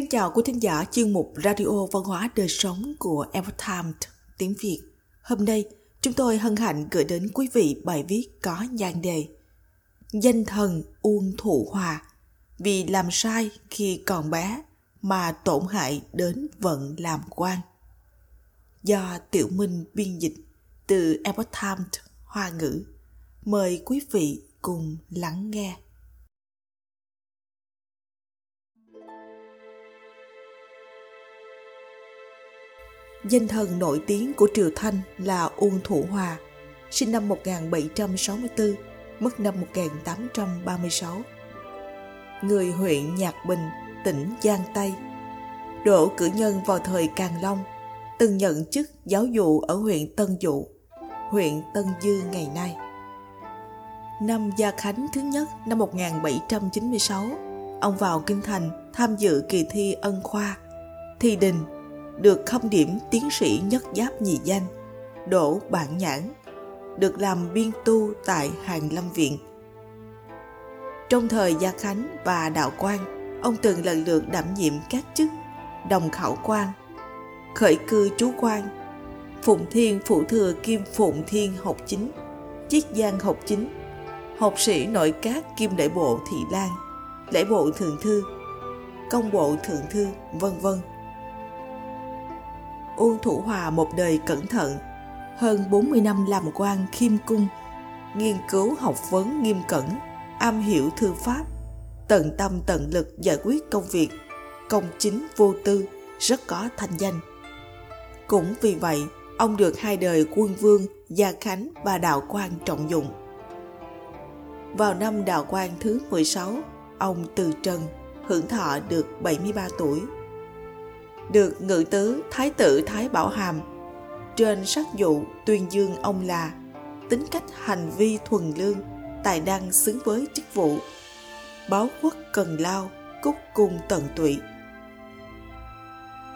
Xin chào quý thính giả chuyên mục Radio Văn hóa Đời Sống của Epoch Times tiếng Việt. Hôm nay, chúng tôi hân hạnh gửi đến quý vị bài viết có nhan đề Danh thần Uông Thụ Hòa vì làm sai khi còn bé mà tổn hại đến vận làm quan. Do Tiểu Minh biên dịch từ Epoch Times Hoa ngữ. Mời quý vị cùng lắng nghe. Danh thần nổi tiếng của Triều Thanh là Uông Thủ Hòa, sinh năm 1764, mất năm 1836. Người huyện Nhạc Bình, tỉnh Giang Tây. Đỗ cử nhân vào thời Càng Long, từng nhận chức giáo dụ ở huyện Tân Dụ, huyện Tân Dư ngày nay. Năm Gia Khánh thứ nhất năm 1796, ông vào Kinh Thành tham dự kỳ thi ân khoa, thi đình được không điểm tiến sĩ nhất giáp nhì danh, đỗ bản nhãn, được làm biên tu tại Hàng Lâm Viện. Trong thời Gia Khánh và Đạo Quang, ông từng lần lượt đảm nhiệm các chức đồng khảo quan, khởi cư chú quan, phụng thiên phụ thừa kim phụng thiên học chính, chiết giang học chính, học sĩ nội các kim lễ bộ thị lan, lễ bộ thượng thư, công bộ thượng thư, vân vân Uông Thủ Hòa một đời cẩn thận, hơn 40 năm làm quan khiêm cung, nghiên cứu học vấn nghiêm cẩn, am hiểu thư pháp, tận tâm tận lực giải quyết công việc, công chính vô tư, rất có thanh danh. Cũng vì vậy, ông được hai đời quân vương Gia Khánh và Đạo Quang trọng dụng. Vào năm Đạo Quang thứ 16, ông từ trần, hưởng thọ được 73 tuổi được ngự tứ thái tử thái bảo hàm. Trên sắc dụ tuyên dương ông là tính cách hành vi thuần lương, tài năng xứng với chức vụ, báo quốc cần lao, cúc cung tận tụy.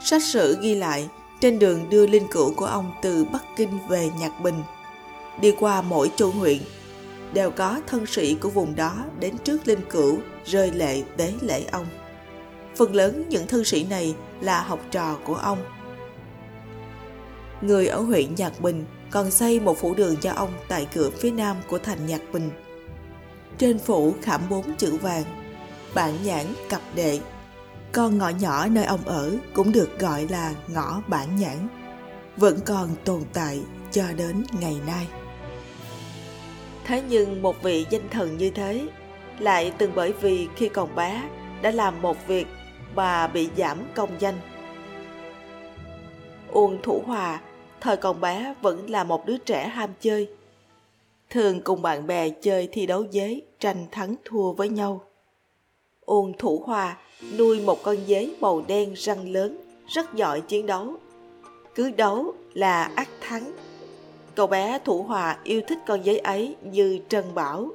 Sách sử ghi lại, trên đường đưa linh cữu của ông từ bắc kinh về nhạc bình, đi qua mỗi châu huyện, đều có thân sĩ của vùng đó đến trước linh cữu rơi lệ tế lễ ông phần lớn những thư sĩ này là học trò của ông. Người ở huyện Nhạc Bình còn xây một phủ đường cho ông tại cửa phía nam của thành Nhạc Bình. Trên phủ khảm bốn chữ vàng, bản nhãn cặp đệ. Con ngõ nhỏ nơi ông ở cũng được gọi là ngõ bản nhãn, vẫn còn tồn tại cho đến ngày nay. Thế nhưng một vị danh thần như thế lại từng bởi vì khi còn bé đã làm một việc bà bị giảm công danh. Uông Thủ Hòa thời còn bé vẫn là một đứa trẻ ham chơi. Thường cùng bạn bè chơi thi đấu dế, tranh thắng thua với nhau. Uông Thủ Hòa nuôi một con dế màu đen răng lớn, rất giỏi chiến đấu. Cứ đấu là ắt thắng. Cậu bé Thủ Hòa yêu thích con dế ấy như Trân Bảo.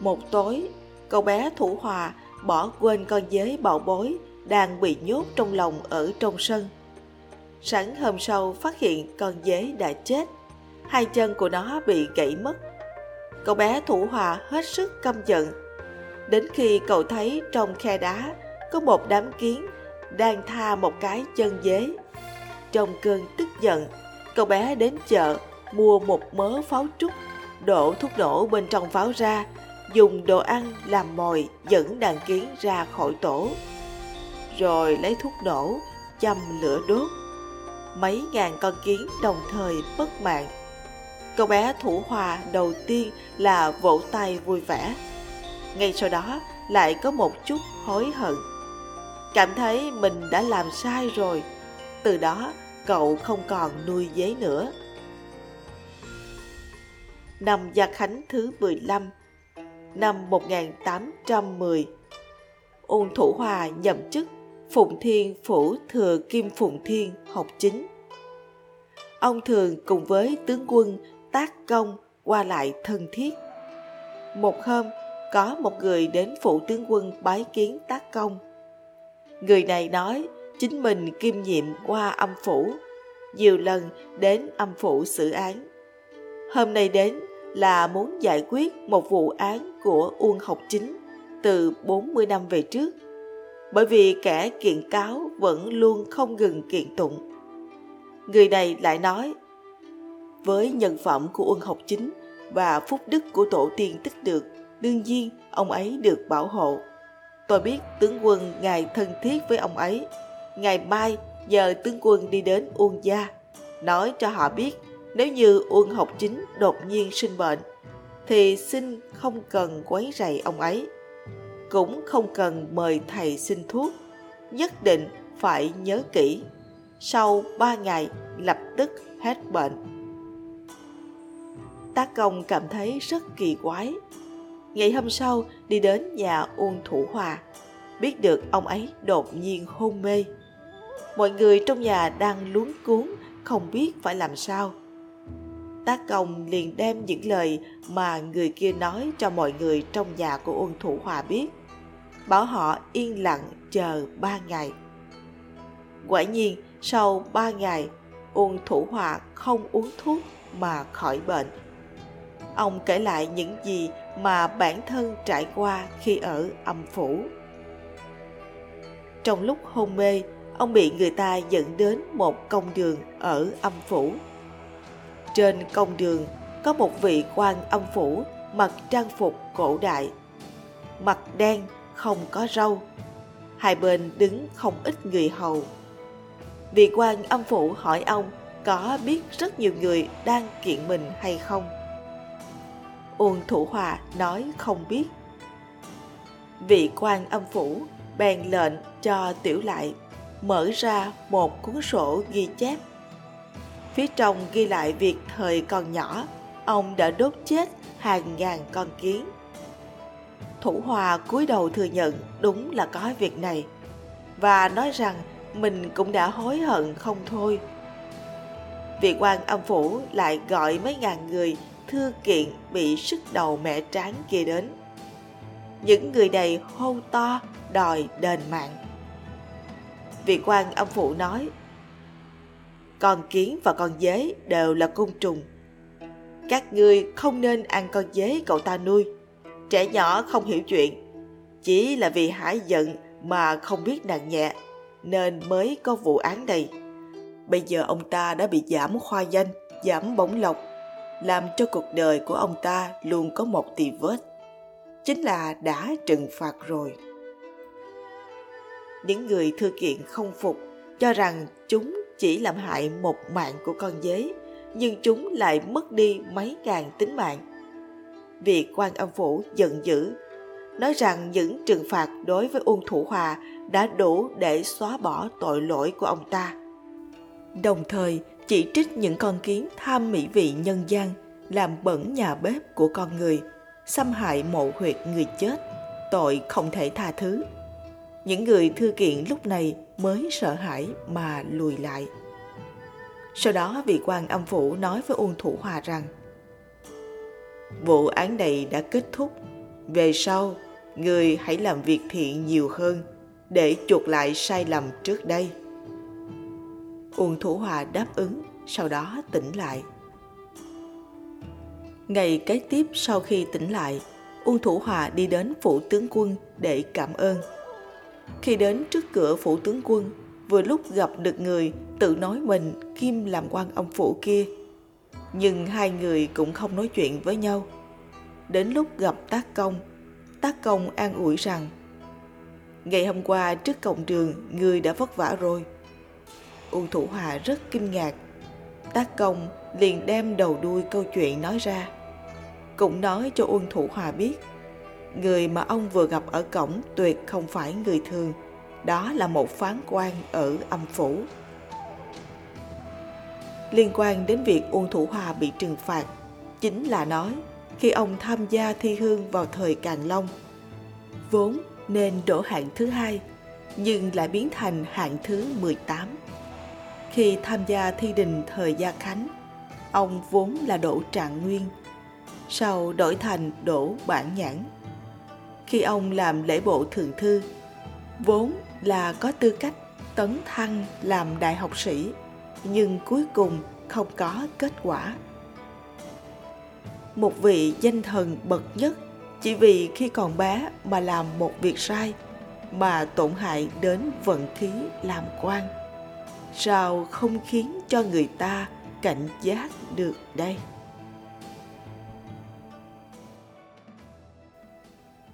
Một tối, cậu bé Thủ Hòa bỏ quên con dế bảo bối đang bị nhốt trong lòng ở trong sân. Sáng hôm sau phát hiện con dế đã chết, hai chân của nó bị gãy mất. Cậu bé thủ hòa hết sức căm giận. Đến khi cậu thấy trong khe đá có một đám kiến đang tha một cái chân dế. Trong cơn tức giận, cậu bé đến chợ mua một mớ pháo trúc, đổ thuốc nổ bên trong pháo ra dùng đồ ăn làm mồi dẫn đàn kiến ra khỏi tổ, rồi lấy thuốc nổ châm lửa đốt. Mấy ngàn con kiến đồng thời bất mạng. Cậu bé thủ hòa đầu tiên là vỗ tay vui vẻ. Ngay sau đó lại có một chút hối hận. Cảm thấy mình đã làm sai rồi. Từ đó cậu không còn nuôi dế nữa. Năm gia khánh thứ 15 năm 1810. Ôn Thủ Hòa nhậm chức Phụng Thiên Phủ Thừa Kim Phụng Thiên học chính. Ông thường cùng với tướng quân tác công qua lại thân thiết. Một hôm, có một người đến phụ tướng quân bái kiến tác công. Người này nói chính mình kiêm nhiệm qua âm phủ, nhiều lần đến âm phủ xử án. Hôm nay đến là muốn giải quyết một vụ án của Uông Học Chính từ 40 năm về trước. bởi vì kẻ kiện cáo vẫn luôn không ngừng kiện tụng. Người này lại nói, với nhân phẩm của Uông Học Chính và phúc đức của tổ tiên tích được, đương nhiên ông ấy được bảo hộ. Tôi biết tướng quân ngài thân thiết với ông ấy. Ngày mai giờ tướng quân đi đến Uông Gia, nói cho họ biết nếu như Uông Học Chính đột nhiên sinh bệnh, thì xin không cần quấy rầy ông ấy. Cũng không cần mời thầy xin thuốc, nhất định phải nhớ kỹ. Sau ba ngày lập tức hết bệnh. Tác công cảm thấy rất kỳ quái. Ngày hôm sau đi đến nhà Uông Thủ Hòa, biết được ông ấy đột nhiên hôn mê. Mọi người trong nhà đang luống cuốn, không biết phải làm sao. Tác công liền đem những lời mà người kia nói cho mọi người trong nhà của uân Thủ Hòa biết, bảo họ yên lặng chờ ba ngày. Quả nhiên, sau ba ngày, uân Thủ Hòa không uống thuốc mà khỏi bệnh. Ông kể lại những gì mà bản thân trải qua khi ở âm phủ. Trong lúc hôn mê, ông bị người ta dẫn đến một công đường ở âm phủ. Trên công đường có một vị quan âm phủ mặc trang phục cổ đại, mặt đen không có râu. Hai bên đứng không ít người hầu. Vị quan âm phủ hỏi ông có biết rất nhiều người đang kiện mình hay không? Uông Thủ Hòa nói không biết. Vị quan âm phủ bèn lệnh cho tiểu lại mở ra một cuốn sổ ghi chép. Phía trong ghi lại việc thời còn nhỏ, ông đã đốt chết hàng ngàn con kiến. Thủ Hòa cúi đầu thừa nhận đúng là có việc này và nói rằng mình cũng đã hối hận không thôi. Vị quan âm phủ lại gọi mấy ngàn người thư kiện bị sức đầu mẹ tráng kia đến. Những người này hô to đòi đền mạng. Vị quan âm phụ nói, con kiến và con dế đều là côn trùng. Các ngươi không nên ăn con dế cậu ta nuôi. Trẻ nhỏ không hiểu chuyện, chỉ là vì hãi giận mà không biết nặng nhẹ, nên mới có vụ án này. Bây giờ ông ta đã bị giảm khoa danh, giảm bổng lộc, làm cho cuộc đời của ông ta luôn có một tì vết. Chính là đã trừng phạt rồi những người thư kiện không phục cho rằng chúng chỉ làm hại một mạng của con dế nhưng chúng lại mất đi mấy ngàn tính mạng. Vì quan âm phủ giận dữ, nói rằng những trừng phạt đối với uông thủ hòa đã đủ để xóa bỏ tội lỗi của ông ta. Đồng thời, chỉ trích những con kiến tham mỹ vị nhân gian, làm bẩn nhà bếp của con người, xâm hại mộ huyệt người chết, tội không thể tha thứ những người thư kiện lúc này mới sợ hãi mà lùi lại. Sau đó, vị quan âm phủ nói với uông thủ hòa rằng, vụ án này đã kết thúc. Về sau, người hãy làm việc thiện nhiều hơn để chuộc lại sai lầm trước đây. Uông thủ hòa đáp ứng, sau đó tỉnh lại. Ngày kế tiếp, sau khi tỉnh lại, uông thủ hòa đi đến phủ tướng quân để cảm ơn khi đến trước cửa phủ tướng quân, vừa lúc gặp được người tự nói mình kim làm quan âm phủ kia. Nhưng hai người cũng không nói chuyện với nhau. Đến lúc gặp tác công, tác công an ủi rằng Ngày hôm qua trước cổng trường, người đã vất vả rồi. Uông Thủ Hòa rất kinh ngạc. Tác công liền đem đầu đuôi câu chuyện nói ra. Cũng nói cho Uông Thủ Hòa biết người mà ông vừa gặp ở cổng tuyệt không phải người thường. Đó là một phán quan ở âm phủ. Liên quan đến việc uông thủ hòa bị trừng phạt chính là nói khi ông tham gia thi hương vào thời càn long vốn nên đổ hạng thứ hai nhưng lại biến thành hạng thứ 18. Khi tham gia thi đình thời Gia Khánh, ông vốn là đỗ trạng nguyên, sau đổi thành đỗ bản nhãn khi ông làm lễ bộ thượng thư. Vốn là có tư cách tấn thăng làm đại học sĩ, nhưng cuối cùng không có kết quả. Một vị danh thần bậc nhất chỉ vì khi còn bé mà làm một việc sai, mà tổn hại đến vận khí làm quan. Sao không khiến cho người ta cảnh giác được đây?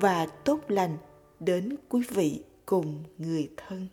và tốt lành đến quý vị cùng người thân.